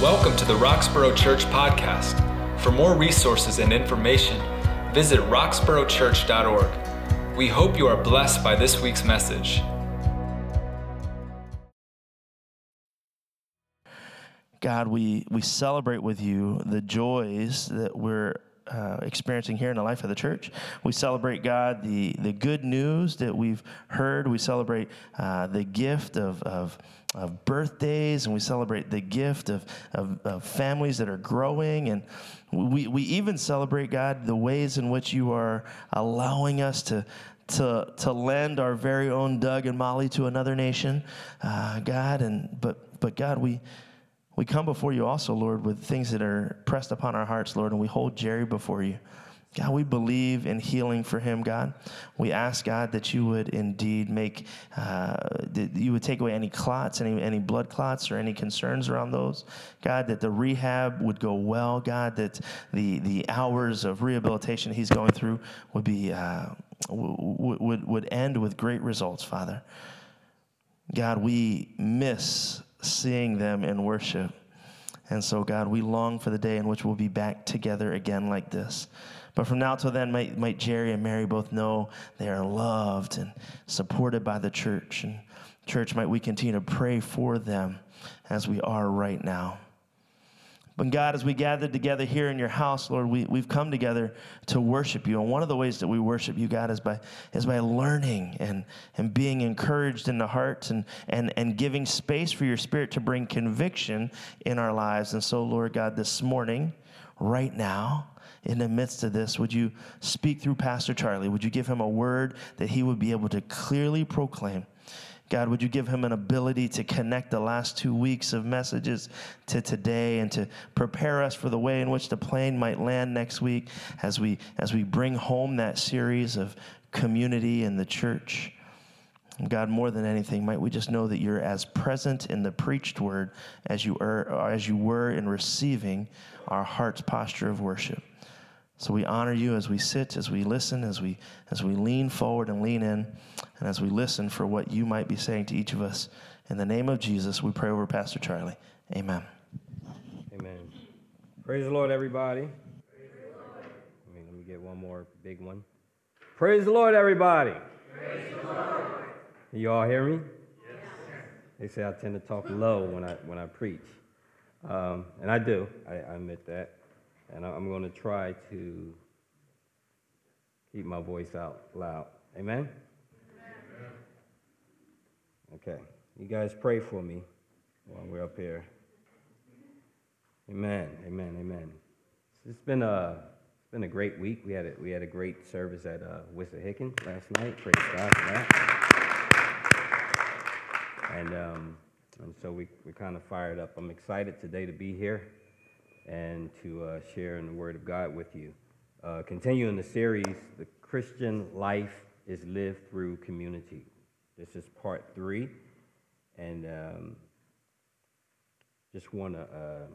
Welcome to the Roxborough Church Podcast. For more resources and information, visit roxboroughchurch.org. We hope you are blessed by this week's message. God, we, we celebrate with you the joys that we're uh, experiencing here in the life of the church. We celebrate, God, the, the good news that we've heard. We celebrate uh, the gift of, of, of, birthdays, and we celebrate the gift of, of, of, families that are growing. And we, we even celebrate, God, the ways in which you are allowing us to, to, to lend our very own Doug and Molly to another nation, uh, God. And, but, but God, we we come before you also, Lord, with things that are pressed upon our hearts, Lord, and we hold Jerry before you. God, we believe in healing for him, God. We ask, God, that you would indeed make, uh, that you would take away any clots, any, any blood clots, or any concerns around those. God, that the rehab would go well. God, that the, the hours of rehabilitation he's going through would be, uh, w- would, would end with great results, Father. God, we miss seeing them in worship. And so, God, we long for the day in which we'll be back together again like this. But from now till then, might, might Jerry and Mary both know they are loved and supported by the church. And, church, might we continue to pray for them as we are right now. But God, as we gathered together here in your house, Lord, we, we've come together to worship you. And one of the ways that we worship you, God, is by, is by learning and, and being encouraged in the heart and, and, and giving space for your spirit to bring conviction in our lives. And so, Lord God, this morning, right now, in the midst of this, would you speak through Pastor Charlie? Would you give him a word that he would be able to clearly proclaim? God, would you give him an ability to connect the last two weeks of messages to today and to prepare us for the way in which the plane might land next week as we, as we bring home that series of community and the church? God, more than anything, might we just know that you're as present in the preached word as you, are, as you were in receiving our heart's posture of worship. So we honor you as we sit, as we listen, as we as we lean forward and lean in, and as we listen for what you might be saying to each of us. In the name of Jesus, we pray over Pastor Charlie. Amen. Amen. Praise the Lord, everybody. Let me, let me get one more big one. Praise the Lord, everybody. Praise the Lord. You all hear me? Yes. They say I tend to talk low when I when I preach, um, and I do. I, I admit that and I'm going to try to keep my voice out loud. Amen? Okay. You guys pray for me while we're up here. Amen. Amen. Amen. It's been a it's been a great week. We had a, we had a great service at uh, Wissahickon last night. Praise God for that. And um, and so we we kind of fired up. I'm excited today to be here and to uh, share in the Word of God with you. Uh, continuing the series, The Christian Life is Lived Through Community. This is part three, and um, just want to uh,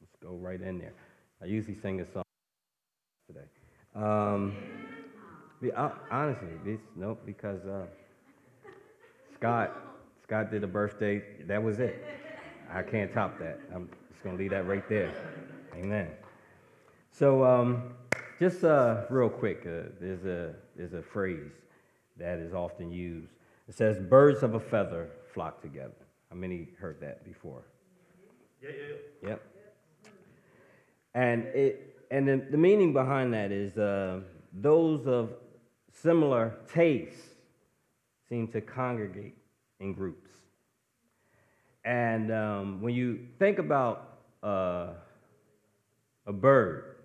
let's go right in there. I usually sing a song today. Um, honestly, this nope because uh, Scott Scott did a birthday. That was it. I can't top that. I'm, just going to leave that right there. Amen. So, um, just uh, real quick, uh, there's, a, there's a phrase that is often used. It says, Birds of a feather flock together. How many heard that before? Yeah, yeah. Yep. And, it, and the, the meaning behind that is uh, those of similar tastes seem to congregate in groups. And um, when you think about uh, a bird,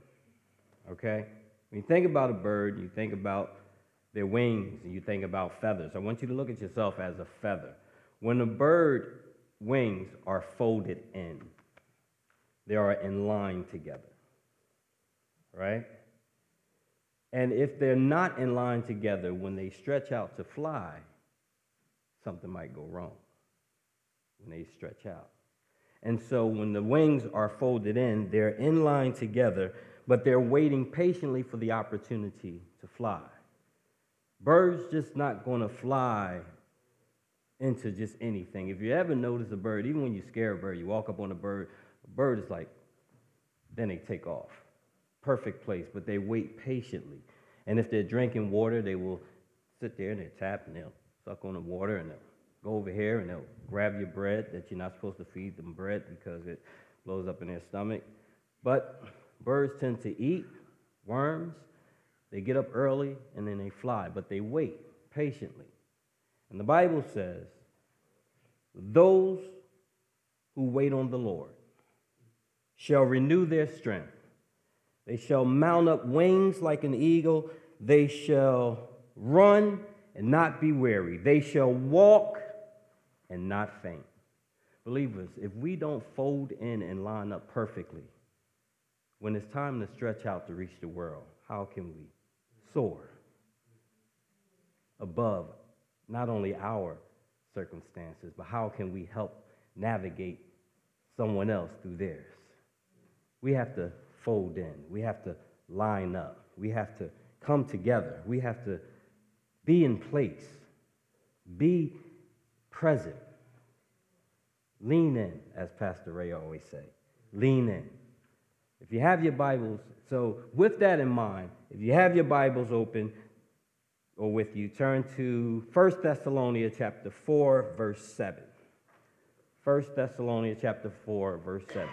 okay? When you think about a bird, you think about their wings and you think about feathers. I want you to look at yourself as a feather. When a bird wings are folded in, they are in line together, right? And if they're not in line together, when they stretch out to fly, something might go wrong when they stretch out. And so when the wings are folded in, they're in line together, but they're waiting patiently for the opportunity to fly. Birds just not going to fly into just anything. If you ever notice a bird, even when you scare a bird, you walk up on a bird, A bird is like, then they take off. Perfect place, but they wait patiently. And if they're drinking water, they will sit there and they tap and they'll suck on the water and they'll go over here and they'll grab your bread that you're not supposed to feed them bread because it blows up in their stomach. But birds tend to eat worms. They get up early and then they fly, but they wait patiently. And the Bible says, those who wait on the Lord shall renew their strength. They shall mount up wings like an eagle. They shall run and not be weary. They shall walk and not faint. Believers, if we don't fold in and line up perfectly, when it's time to stretch out to reach the world, how can we soar above not only our circumstances, but how can we help navigate someone else through theirs? We have to fold in, we have to line up, we have to come together, we have to be in place, be present. Lean in, as Pastor Ray always say. Lean in. If you have your Bibles, so with that in mind, if you have your Bibles open or with you, turn to 1 Thessalonians chapter 4, verse 7. 1 Thessalonians chapter 4, verse 7.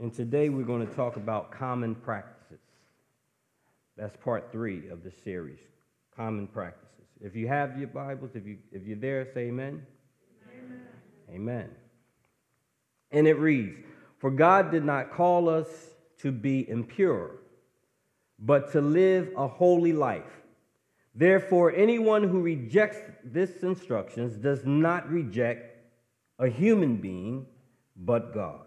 And today we're going to talk about common practices. That's part three of the series, common practices. If you have your Bibles, if, you, if you're there, say amen. Amen. Amen. And it reads, For God did not call us to be impure, but to live a holy life. Therefore, anyone who rejects this instructions does not reject a human being, but God.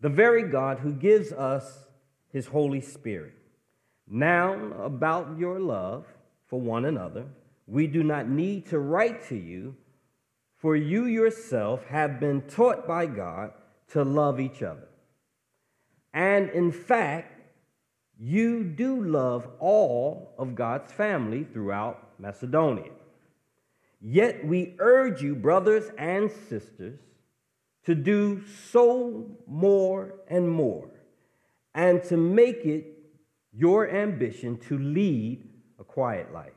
The very God who gives us his Holy Spirit. Now, about your love for one another, we do not need to write to you, for you yourself have been taught by God to love each other. And in fact, you do love all of God's family throughout Macedonia. Yet we urge you, brothers and sisters, to do so more and more, and to make it your ambition to lead a quiet life.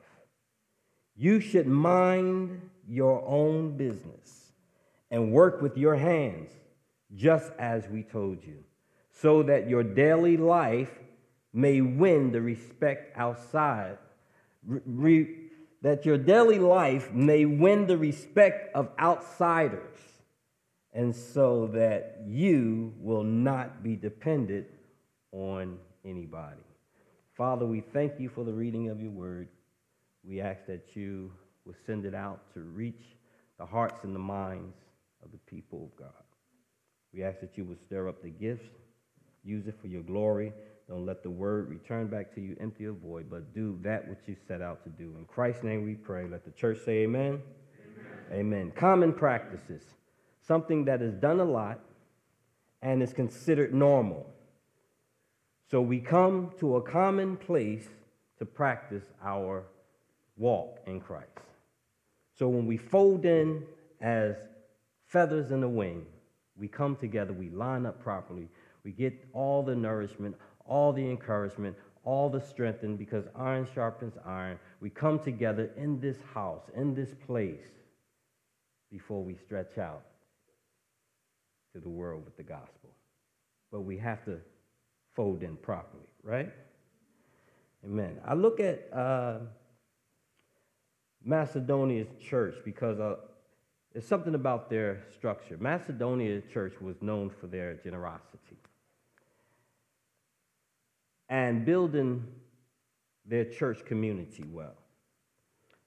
You should mind your own business and work with your hands, just as we told you, so that your daily life may win the respect outside, re, that your daily life may win the respect of outsiders, and so that you will not be dependent on anybody. Father, we thank you for the reading of your word. We ask that you will send it out to reach the hearts and the minds of the people of God. We ask that you will stir up the gifts, use it for your glory. Don't let the word return back to you empty or void, but do that which you set out to do. In Christ's name we pray. Let the church say amen. Amen. amen. Common practices, something that is done a lot and is considered normal. So we come to a common place to practice our walk in Christ. So when we fold in as feathers in the wing, we come together, we line up properly, we get all the nourishment, all the encouragement, all the strengthening because iron sharpens iron. We come together in this house, in this place, before we stretch out to the world with the gospel. But we have to fold in properly, right? Amen. I look at uh, Macedonia's church because uh, there's something about their structure. Macedonia church was known for their generosity and building their church community well.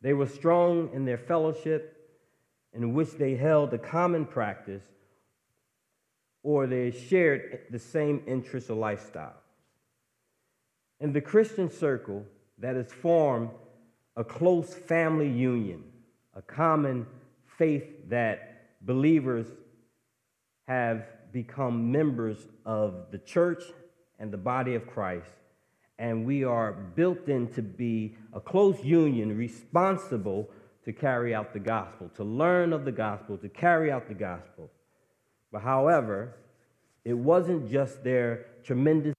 They were strong in their fellowship, in which they held a common practice or they shared the same interests or lifestyles. In the Christian circle, that has formed a close family union, a common faith that believers have become members of the church and the body of Christ, and we are built in to be a close union responsible to carry out the gospel, to learn of the gospel, to carry out the gospel. But however, it wasn't just their tremendous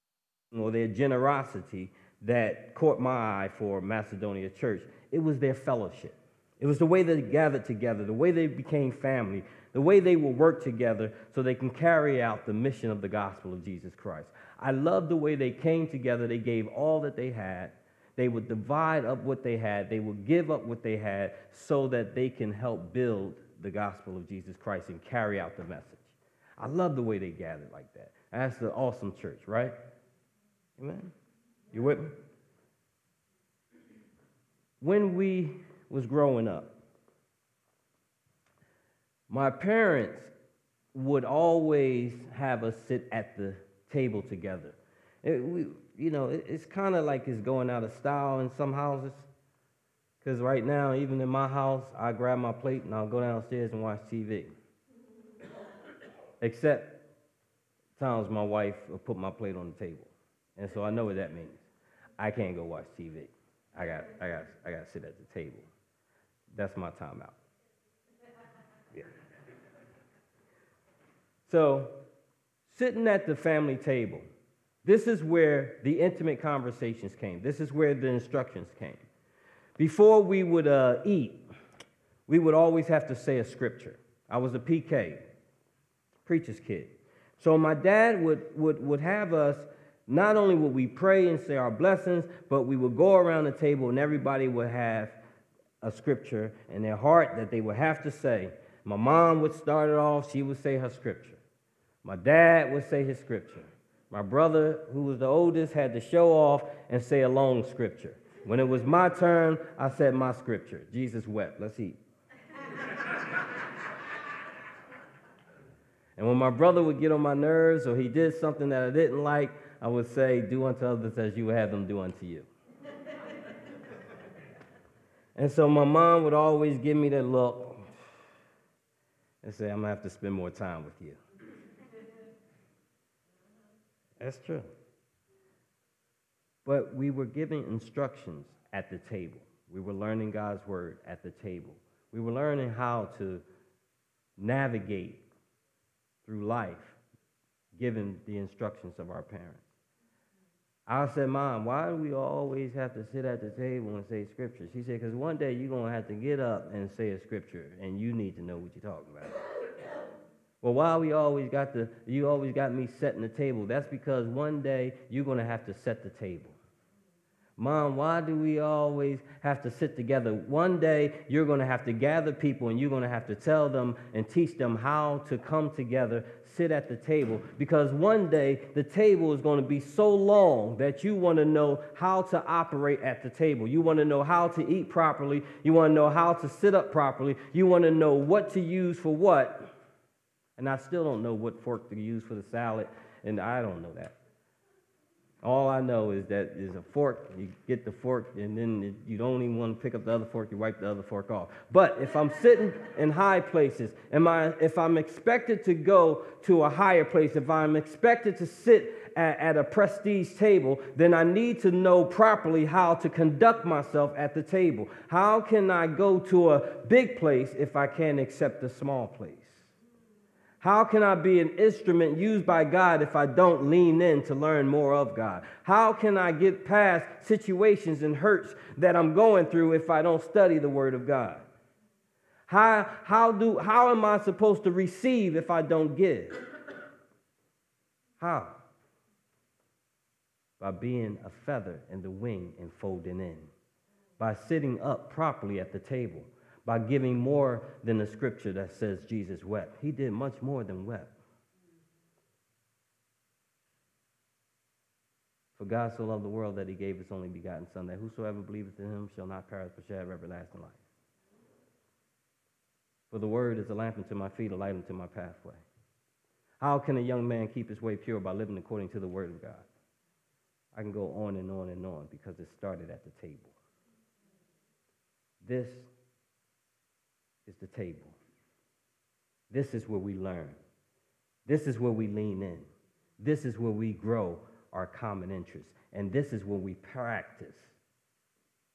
or their generosity that caught my eye for Macedonia Church. It was their fellowship. It was the way they gathered together, the way they became family, the way they will work together so they can carry out the mission of the gospel of Jesus Christ. I love the way they came together. They gave all that they had. They would divide up what they had. They would give up what they had so that they can help build the gospel of Jesus Christ and carry out the message. I love the way they gathered like that. That's an awesome church, right? Amen. You with me? When we was growing up, my parents would always have us sit at the table together. It, we, you know, it, it's kind of like it's going out of style in some houses. Because right now, even in my house, I grab my plate and I'll go downstairs and watch TV. Except times my wife will put my plate on the table. And so I know what that means. I can't go watch TV. I got, I got, I got to sit at the table. That's my time out. Yeah. So sitting at the family table, this is where the intimate conversations came. This is where the instructions came. Before we would uh, eat, we would always have to say a scripture. I was a PK, preacher's kid. So my dad would, would, would have us, not only would we pray and say our blessings, but we would go around the table and everybody would have a scripture in their heart that they would have to say. My mom would start it off, she would say her scripture. My dad would say his scripture. My brother, who was the oldest, had to show off and say a long scripture. When it was my turn, I said my scripture. Jesus wept. Let's eat. And when my brother would get on my nerves or he did something that I didn't like, I would say, Do unto others as you would have them do unto you. and so my mom would always give me that look and say, I'm going to have to spend more time with you. That's true. But we were giving instructions at the table. We were learning God's word at the table. We were learning how to navigate through life given the instructions of our parents. I said, Mom, why do we always have to sit at the table and say scripture? She said, because one day you're going to have to get up and say a scripture, and you need to know what you're talking about. Well, why we always got the you always got me setting the table? That's because one day you're gonna have to set the table. Mom, why do we always have to sit together? One day you're going to have to gather people and you're going to have to tell them and teach them how to come together, sit at the table. Because one day the table is going to be so long that you want to know how to operate at the table. You want to know how to eat properly. You want to know how to sit up properly. You want to know what to use for what. And I still don't know what fork to use for the salad, and I don't know that. All I know is that there's a fork, you get the fork, and then you don't even want to pick up the other fork, you wipe the other fork off. But if I'm sitting in high places, am I, if I'm expected to go to a higher place, if I'm expected to sit at, at a prestige table, then I need to know properly how to conduct myself at the table. How can I go to a big place if I can't accept a small place? How can I be an instrument used by God if I don't lean in to learn more of God? How can I get past situations and hurts that I'm going through if I don't study the Word of God? How, how, do, how am I supposed to receive if I don't give? How? By being a feather in the wing and folding in, by sitting up properly at the table by giving more than the scripture that says Jesus wept. He did much more than wept. For God so loved the world that he gave his only begotten Son, that whosoever believeth in him shall not perish but shall have everlasting life. For the word is a lamp unto my feet, a light unto my pathway. How can a young man keep his way pure by living according to the word of God? I can go on and on and on because it started at the table. This is the table. This is where we learn. This is where we lean in. This is where we grow our common interests. And this is where we practice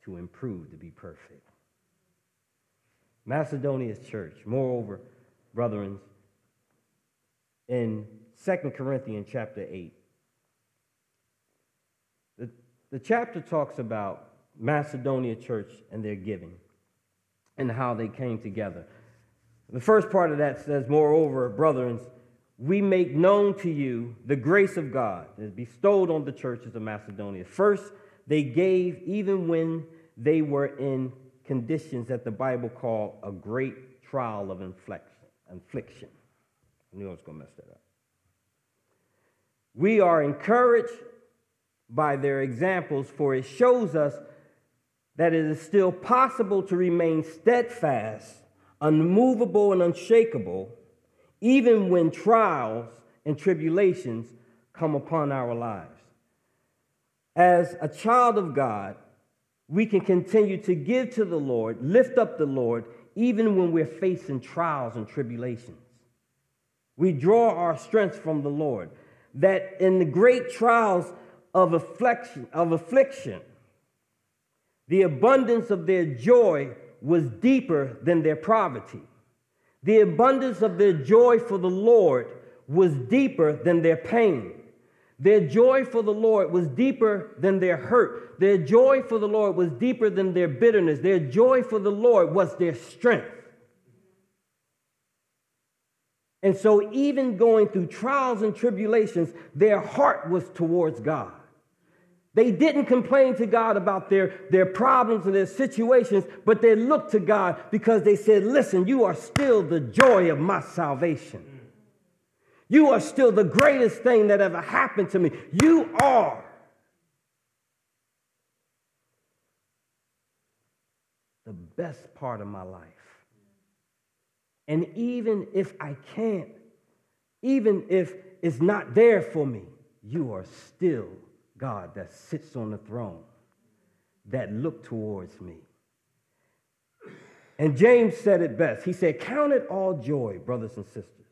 to improve to be perfect. Macedonia's church, moreover, brethren, in 2 Corinthians chapter 8, the, the chapter talks about Macedonia church and their giving and how they came together. The first part of that says, Moreover, brethren, we make known to you the grace of God that is bestowed on the churches of Macedonia. First, they gave even when they were in conditions that the Bible call a great trial of infliction. I knew I was going to mess that up. We are encouraged by their examples, for it shows us that it is still possible to remain steadfast, unmovable, and unshakable, even when trials and tribulations come upon our lives. As a child of God, we can continue to give to the Lord, lift up the Lord, even when we're facing trials and tribulations. We draw our strength from the Lord, that in the great trials of affliction, of affliction, the abundance of their joy was deeper than their poverty. The abundance of their joy for the Lord was deeper than their pain. Their joy for the Lord was deeper than their hurt. Their joy for the Lord was deeper than their bitterness. Their joy for the Lord was their strength. And so, even going through trials and tribulations, their heart was towards God. They didn't complain to God about their, their problems and their situations, but they looked to God because they said, Listen, you are still the joy of my salvation. You are still the greatest thing that ever happened to me. You are. The best part of my life. And even if I can't, even if it's not there for me, you are still God that sits on the throne, that look towards me. And James said it best. He said, Count it all joy, brothers and sisters,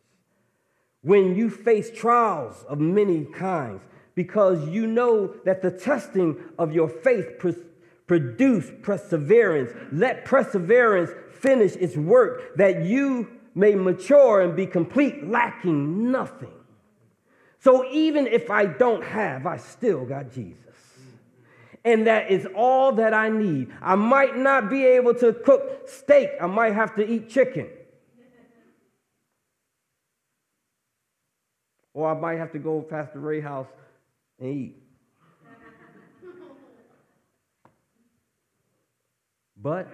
when you face trials of many kinds, because you know that the testing of your faith pr- produce perseverance. Let perseverance finish its work, that you may mature and be complete, lacking nothing. So even if I don't have, I still got Jesus. And that is all that I need. I might not be able to cook steak, I might have to eat chicken. Or I might have to go past the Ray house and eat. But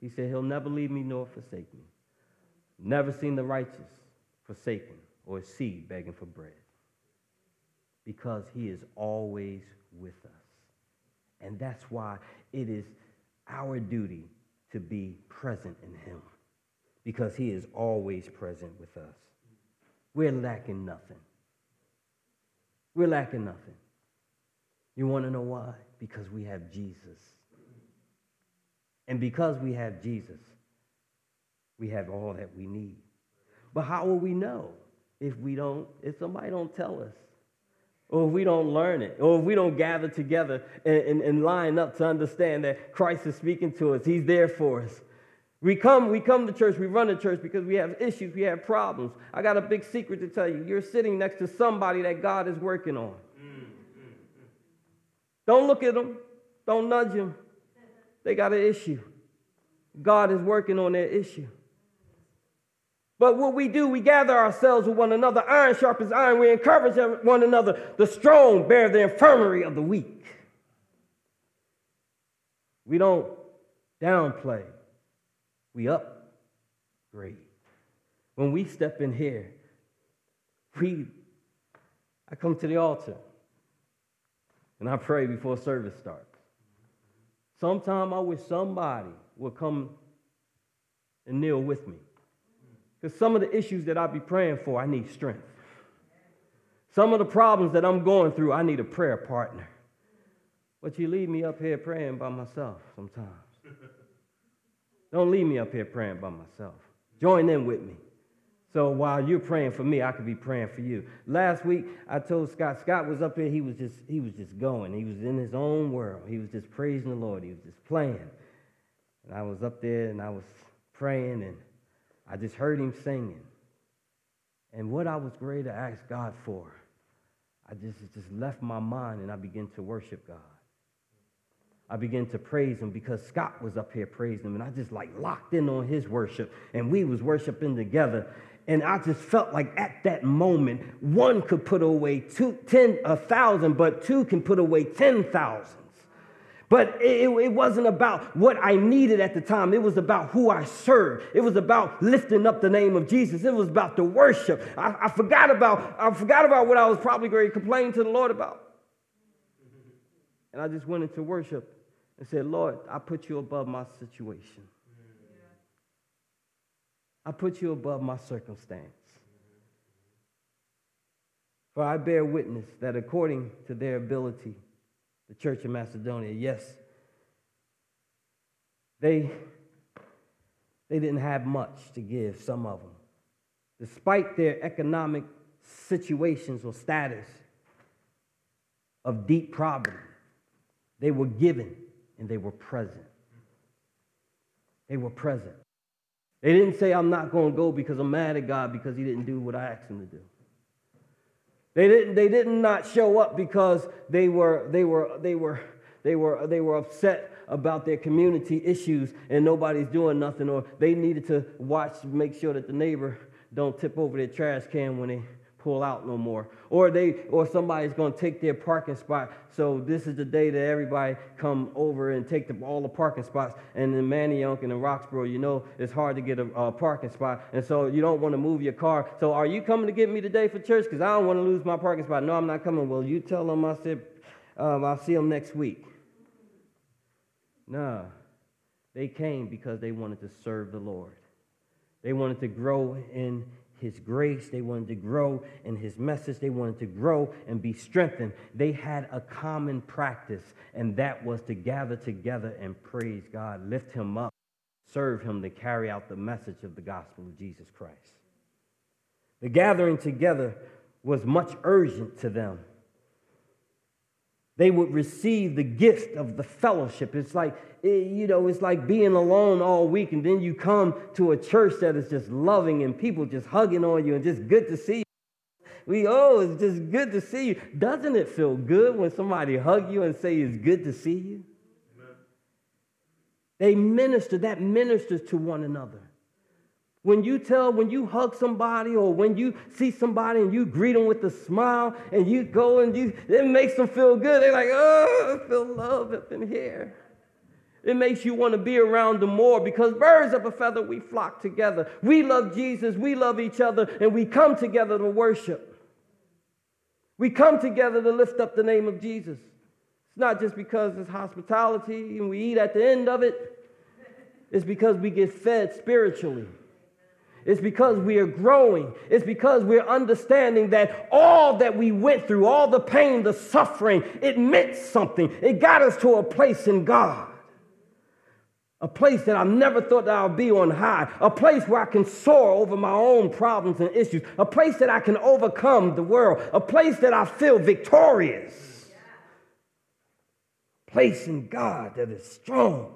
he said, He'll never leave me nor forsake me. Never seen the righteous forsaken or a seed begging for bread because he is always with us. And that's why it is our duty to be present in him because he is always present with us. We're lacking nothing. We're lacking nothing. You want to know why? Because we have Jesus. And because we have Jesus, we have all that we need. But how will we know if we don't, if somebody don't tell us? Or if we don't learn it, or if we don't gather together and, and, and, line up to understand that Christ is speaking to us, He's there for us. We come, we come to church, we run to church because we have issues, we have problems. I got a big secret to tell you. You're sitting next to somebody that God is working on. Don't look at them, don't nudge them. They got an issue. God is working on their issue. But what we do, we gather ourselves with one another. Iron sharpens iron. We encourage one another. The strong bear the infirmary of the weak. We don't downplay, we upgrade. When we step in here, we, I come to the altar and I pray before service starts. Sometime I wish somebody would come and kneel with me. Because some of the issues that I be praying for, I need strength. Some of the problems that I'm going through, I need a prayer partner. But you leave me up here praying by myself sometimes. Don't leave me up here praying by myself. Join in with me. So while you're praying for me, I could be praying for you. Last week, I told Scott. Scott was up here. He was just he was just going. He was in his own world. He was just praising the Lord. He was just playing. And I was up there and I was praying and I just heard him singing. And what I was ready to ask God for, I just just left my mind and I began to worship God. I began to praise him because Scott was up here praising him, and I just like locked in on his worship, and we was worshiping together. And I just felt like at that moment, one could put away two, ten, a thousand, but two can put away ten thousands. But it, it, wasn't about what I needed at the time. It was about who I served. It was about lifting up the name of Jesus. It was about the worship. I, I forgot about I forgot about what I was probably going to complain to the Lord about. And I just went into worship and said, Lord, I put you above my situation. I put you above my circumstance. For I bear witness that according to their ability, the church of Macedonia, yes, they, they didn't have much to give, some of them. Despite their economic situations or status of deep poverty, they were given and they were present. They were present. They didn't say, I'm not going to go because I'm mad at God because he didn't do what I asked him to do. They didn't, they did not not show up because they were, they were, they were, they were, they were upset about their community issues and nobody's doing nothing, or they needed to watch, make sure that the neighbor don't tip over their trash can when they pull out no more. Or they or somebody's going to take their parking spot. So this is the day that everybody come over and take the, all the parking spots. And in Manayunk and in Roxborough, you know it's hard to get a, a parking spot. And so you don't want to move your car. So are you coming to get me today for church? Because I don't want to lose my parking spot. No, I'm not coming. Well, you tell them I said um, I'll see them next week. No. They came because they wanted to serve the Lord. They wanted to grow in his grace. They wanted to grow in his message. They wanted to grow and be strengthened. They had a common practice, and that was to gather together and praise God, lift him up, serve him to carry out the message of the gospel of Jesus Christ. The gathering together was much urgent to them they would receive the gift of the fellowship. It's like, eh, you know, it's like being alone all week, and then you come to a church that is just loving and people just hugging on you and just good to see you. We, oh, it's just good to see you. Doesn't it feel good when somebody hug you and say it's good to see you? Amen. They minister, that ministers to one another. When you tell, when you hug somebody or when you see somebody and you greet them with a smile and you go and you, it makes them feel good. They're like, oh, I feel love up in here. It makes you want to be around them more because birds of a feather, we flock together. We love Jesus, we love each other, and we come together to worship. We come together to lift up the name of Jesus. It's not just because it's hospitality and we eat at the end of it, it's because we get fed spiritually. It's because we are growing. It's because we're understanding that all that we went through, all the pain, the suffering, it meant something. It got us to a place in God. A place that I never thought that I would be on high. A place where I can soar over my own problems and issues. A place that I can overcome the world. A place that I feel victorious. A place in God that is strong.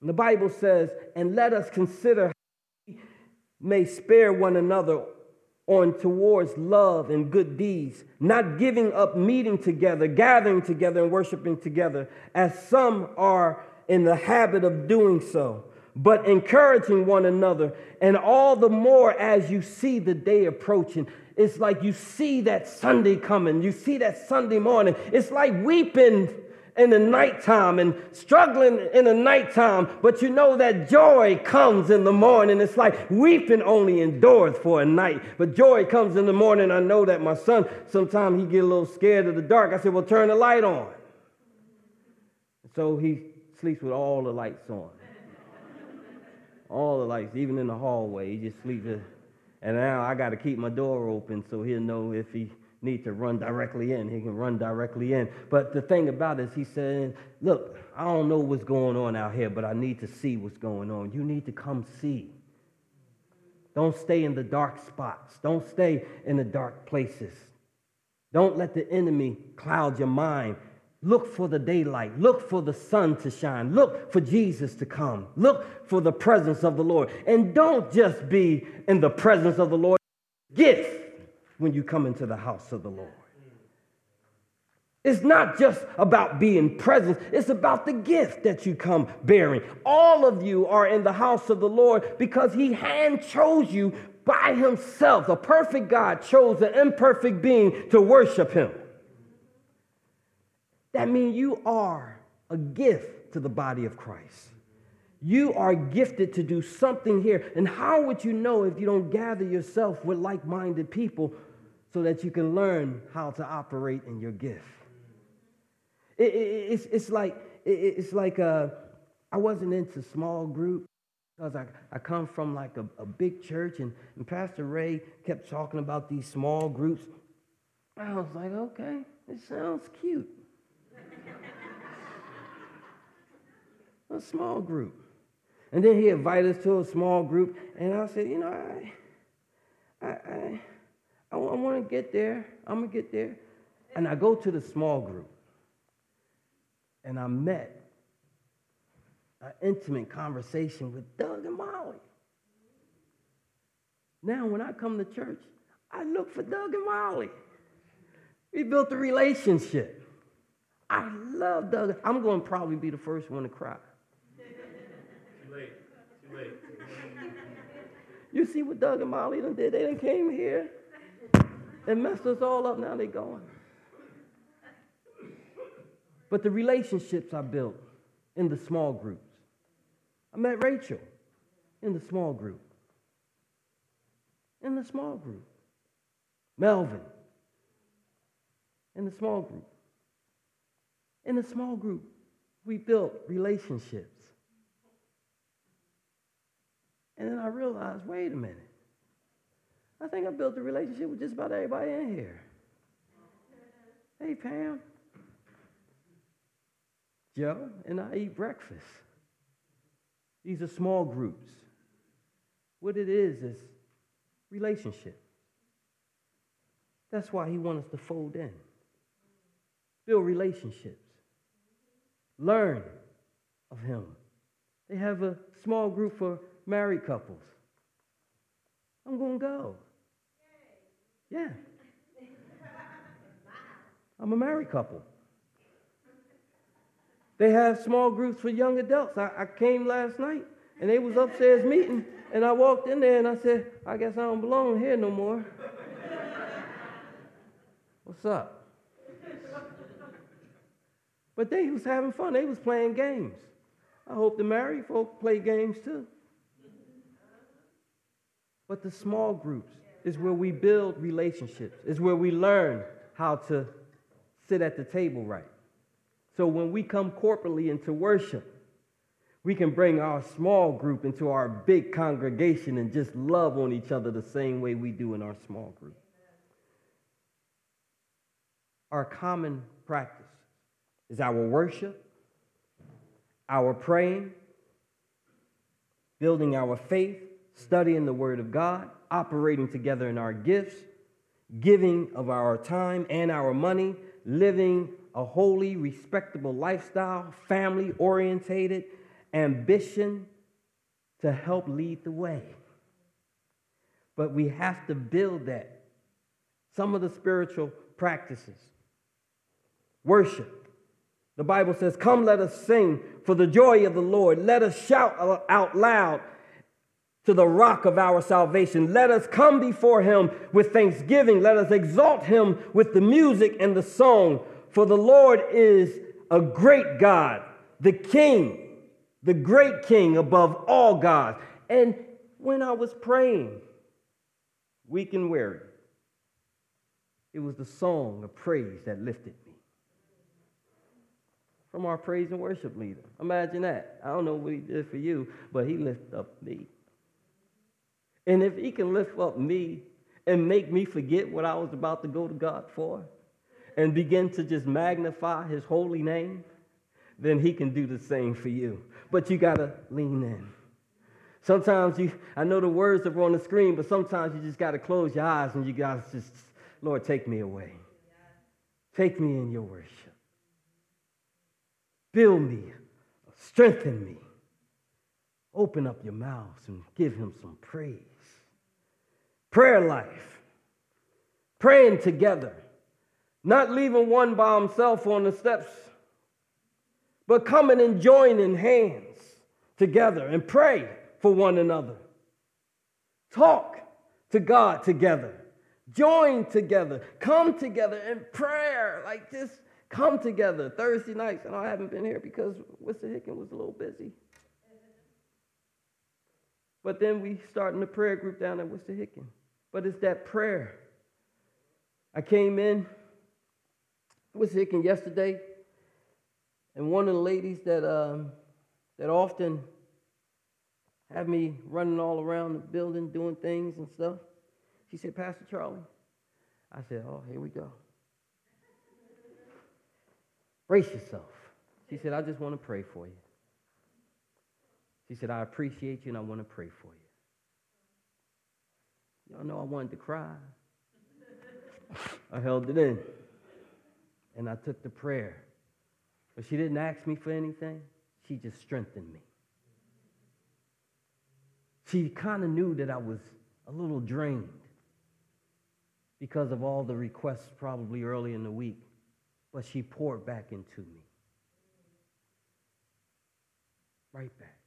And the Bible says, and let us consider may spare one another on towards love and good deeds, not giving up meeting together, gathering together, and worshiping together, as some are in the habit of doing so, but encouraging one another, and all the more as you see the day approaching. It's like you see that Sunday coming, you see that Sunday morning. It's like weeping in the nighttime and struggling in the nighttime, but you know that joy comes in the morning. It's like weeping only endures for a night, but joy comes in the morning. I know that my son, sometimes he get a little scared of the dark. I said, well, turn the light on. So he sleeps with all the lights on. all the lights, even in the hallway. He just sleeps. And now I got to keep my door open so he'll know if he need to run directly in. He can run directly in. But the thing about it is, he said, Look, I don't know what's going on out here, but I need to see what's going on. You need to come see. Don't stay in the dark spots. Don't stay in the dark places. Don't let the enemy cloud your mind. Look for the daylight. Look for the sun to shine. Look for Jesus to come. Look for the presence of the Lord. And don't just be in the presence of the Lord. Gift when you come into the house of the Lord. It's not just about being present, it's about the gift that you come bearing. All of you are in the house of the Lord because He hand chose you by Himself. The perfect God chose an imperfect being to worship Him. That means you are a gift to the body of Christ. You are gifted to do something here. And how would you know if you don't gather yourself with like minded people so that you can learn how to operate in your gift? It, it, it's, it's like, it, it's like uh, I wasn't into small group because I, I come from like a, a big church and, and Pastor Ray kept talking about these small groups. I was like, okay, it sounds cute. a small group. And then he invited us to a small group, and I said, you know, I, I, I, I want to get there. I'm gonna get there. And I go to the small group, and I met an intimate conversation with Doug and Molly. Now, when I come to church, I look for Doug and Molly. We built a relationship. I love Doug. I'm going to probably be the first one to cry. Too late. Too late. You see what Doug and Molly done did? They done came here and messed us all up. Now they're going. But the relationships I built in the small groups. I met Rachel in the small group. In the small group. Melvin in the small group. In the small group, we built relationships. And then I realized wait a minute. I think I built a relationship with just about everybody in here. Hey, Pam. Joe and I eat breakfast. These are small groups. What it is is relationship. That's why he wants us to fold in, build relationships, learn of him. They have a small group for married couples. I'm going to go. Yeah. I'm a married couple. They have small groups for young adults. I, I came last night and they was upstairs meeting, and I walked in there and I said, I guess I don't belong here no more. What's up? But they was having fun. They was playing games. I hope the married folk play games too. But the small groups is where we build relationships, is where we learn how to sit at the table right. So when we come corporately into worship, we can bring our small group into our big congregation and just love on each other the same way we do in our small group. Our common practice is our worship, our praying, building our faith, studying the Word of God, operating together in our gifts, giving of our time and our money, living a holy, respectable lifestyle, family orientated, ambition to help lead the way. But we have to build that. Some of the spiritual practices worship. The Bible says, Come, let us sing for the joy of the Lord. Let us shout out loud to the rock of our salvation. Let us come before him with thanksgiving. Let us exalt him with the music and the song. For the Lord is a great God, the King, the great King above all gods. And when I was praying, weak and weary, it was the song of praise that lifted me. From our praise and worship leader. Imagine that. I don't know what he did for you, but he lifted up me. And if he can lift up me and make me forget what I was about to go to God for and begin to just magnify his holy name, then he can do the same for you. But you got to lean in. Sometimes you, I know the words are on the screen, but sometimes you just got to close your eyes and you got to just, Lord, take me away. Take me in your worship. Build me, strengthen me. Open up your mouths and give him some praise. Prayer life, praying together, not leaving one by himself on the steps, but coming and joining hands together and pray for one another. Talk to God together. Join together. Come together in prayer. Like just come together. Thursday nights, and I haven't been here because Mr. Hicken was a little busy. But then we starting the prayer group down at Worcester Hicken. But it's that prayer. I came in Worcester Hicken yesterday, and one of the ladies that um, that often have me running all around the building doing things and stuff. She said, Pastor Charlie. I said, Oh, here we go. Brace yourself. She said, I just want to pray for you. She said, I appreciate you and I want to pray for you. Y'all know I wanted to cry. I held it in. And I took the prayer. But she didn't ask me for anything, she just strengthened me she kind of knew that I was a little drained because of all the requests probably early in the week, but she poured back into me. Right back.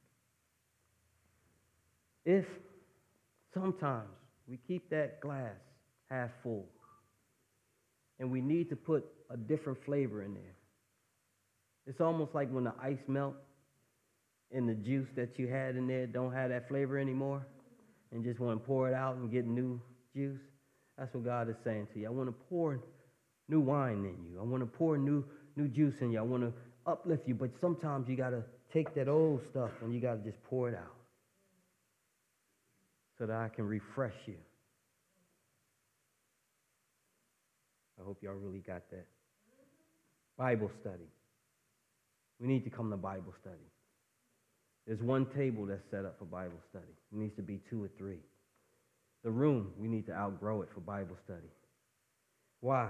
If sometimes we keep that glass half full and we need to put a different flavor in there, it's almost like when the ice melt and the juice that you had in there don't have that flavor anymore and just want to pour it out and get new juice. That's what God is saying to you. I want to pour new wine in you. I want to pour new new juice in you. I want to uplift you, but sometimes you got to take that old stuff and you got to just pour it out so that I can refresh you. I hope y'all really got that. Bible study. We need to come to Bible study. There's one table that's set up for Bible study. It needs to be two or three. The room, we need to outgrow it for Bible study. Why?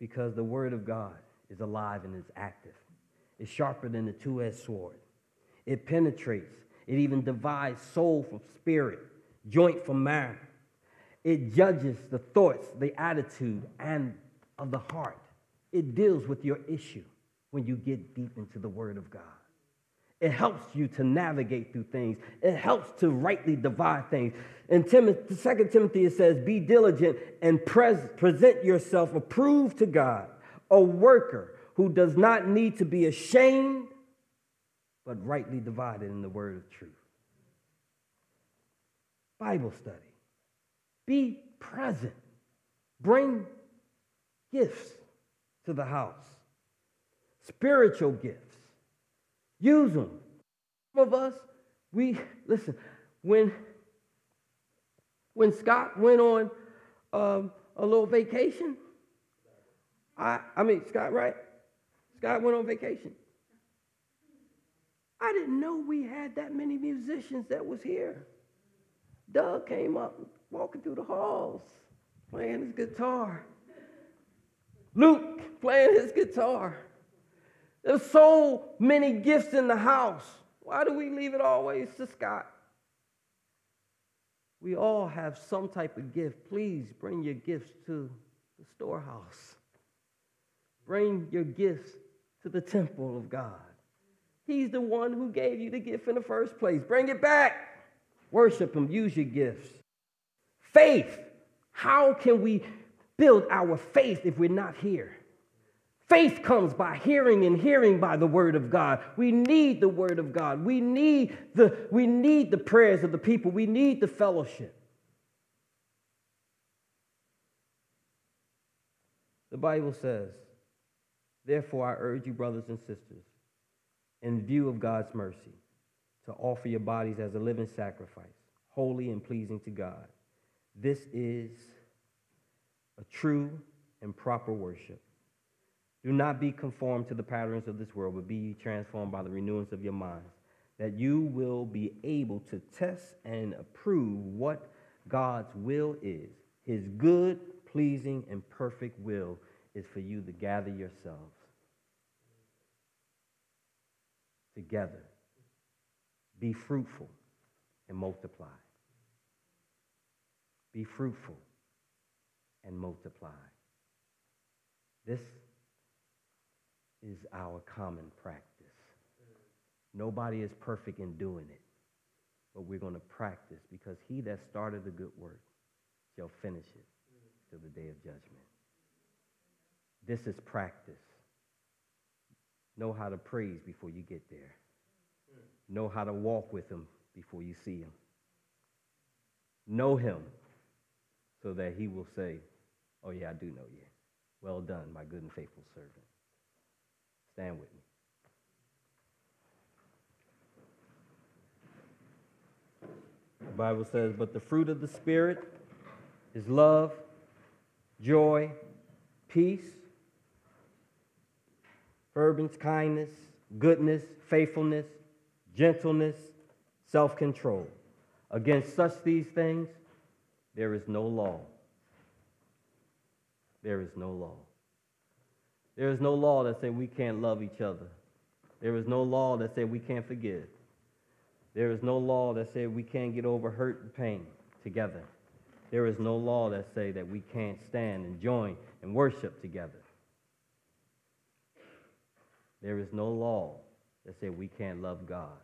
Because the Word of God is alive and is active. It's sharper than the two edged sword. It penetrates, it even divides soul from spirit, joint from marrow. It judges the thoughts, the attitude, and of the heart. It deals with your issue when you get deep into the Word of God. It helps you to navigate through things. It helps to rightly divide things. In Timothy, 2 Timothy, it says, Be diligent and pres- present yourself approved to God, a worker who does not need to be ashamed, but rightly divided in the word of truth. Bible study. Be present. Bring gifts to the house, spiritual gifts. Use them. Some of us, we, listen, when, when Scott went on um, a little vacation, I, I mean, Scott, right? Scott went on vacation. I didn't know we had that many musicians that was here. Doug came up walking through the halls playing his guitar. Luke playing his guitar. There's so many gifts in the house. Why do we leave it always to Scott? We all have some type of gift. Please bring your gifts to the storehouse. Bring your gifts to the temple of God. He's the one who gave you the gift in the first place. Bring it back. Worship Him. Use your gifts. Faith. How can we build our faith if we're not here? Faith comes by hearing and hearing by the word of God. We need the word of God. We need the, we need the prayers of the people. We need the fellowship. The Bible says, Therefore, I urge you, brothers and sisters, in view of God's mercy, to offer your bodies as a living sacrifice, holy and pleasing to God. This is a true and proper worship. Do not be conformed to the patterns of this world, but be transformed by the renewance of your minds, that you will be able to test and approve what God's will is. His good, pleasing, and perfect will is for you to gather yourselves together, be fruitful, and multiply. Be fruitful and multiply. This is our common practice. Nobody is perfect in doing it, but we're going to practice because he that started the good work shall finish it till the day of judgment. This is practice. Know how to praise before you get there. Know how to walk with him before you see him. Know him so that he will say, Oh, yeah, I do know you. Well done, my good and faithful servant. Stand with me. The Bible says, But the fruit of the Spirit is love, joy, peace, fervent kindness, goodness, faithfulness, gentleness, self control. Against such these things, there is no law. There is no law. There is no law that says we can't love each other. There is no law that says we can't forgive. There is no law that says we can't get over hurt and pain together. There is no law that say that we can't stand and join and worship together. There is no law that say we can't love God.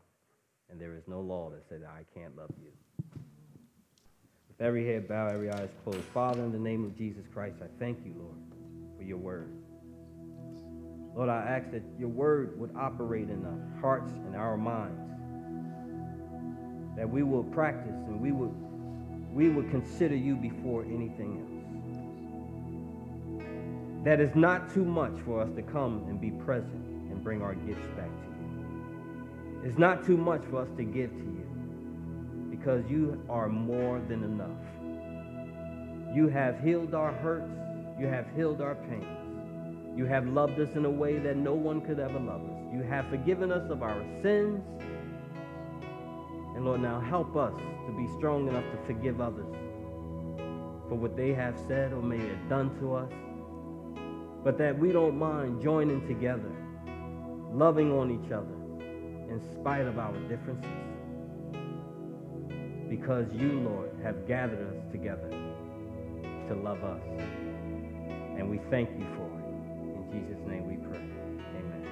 And there is no law that says I can't love you. With every head bowed, every eye is closed. Father, in the name of Jesus Christ, I thank you, Lord, for your word. Lord, I ask that your word would operate in our hearts and our minds. That we will practice and we would, we would consider you before anything else. That is not too much for us to come and be present and bring our gifts back to you. It's not too much for us to give to you because you are more than enough. You have healed our hurts. You have healed our pains. You have loved us in a way that no one could ever love us. You have forgiven us of our sins. And Lord, now help us to be strong enough to forgive others for what they have said or may have done to us. But that we don't mind joining together, loving on each other in spite of our differences. Because you, Lord, have gathered us together to love us. And we thank you for it. In Jesus' name we pray. Amen.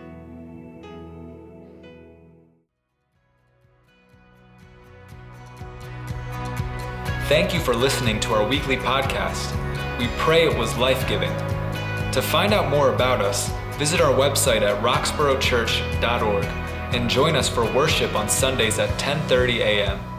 Thank you for listening to our weekly podcast. We pray it was life giving. To find out more about us, visit our website at roxboroughchurch.org and join us for worship on Sundays at 10:30 a.m.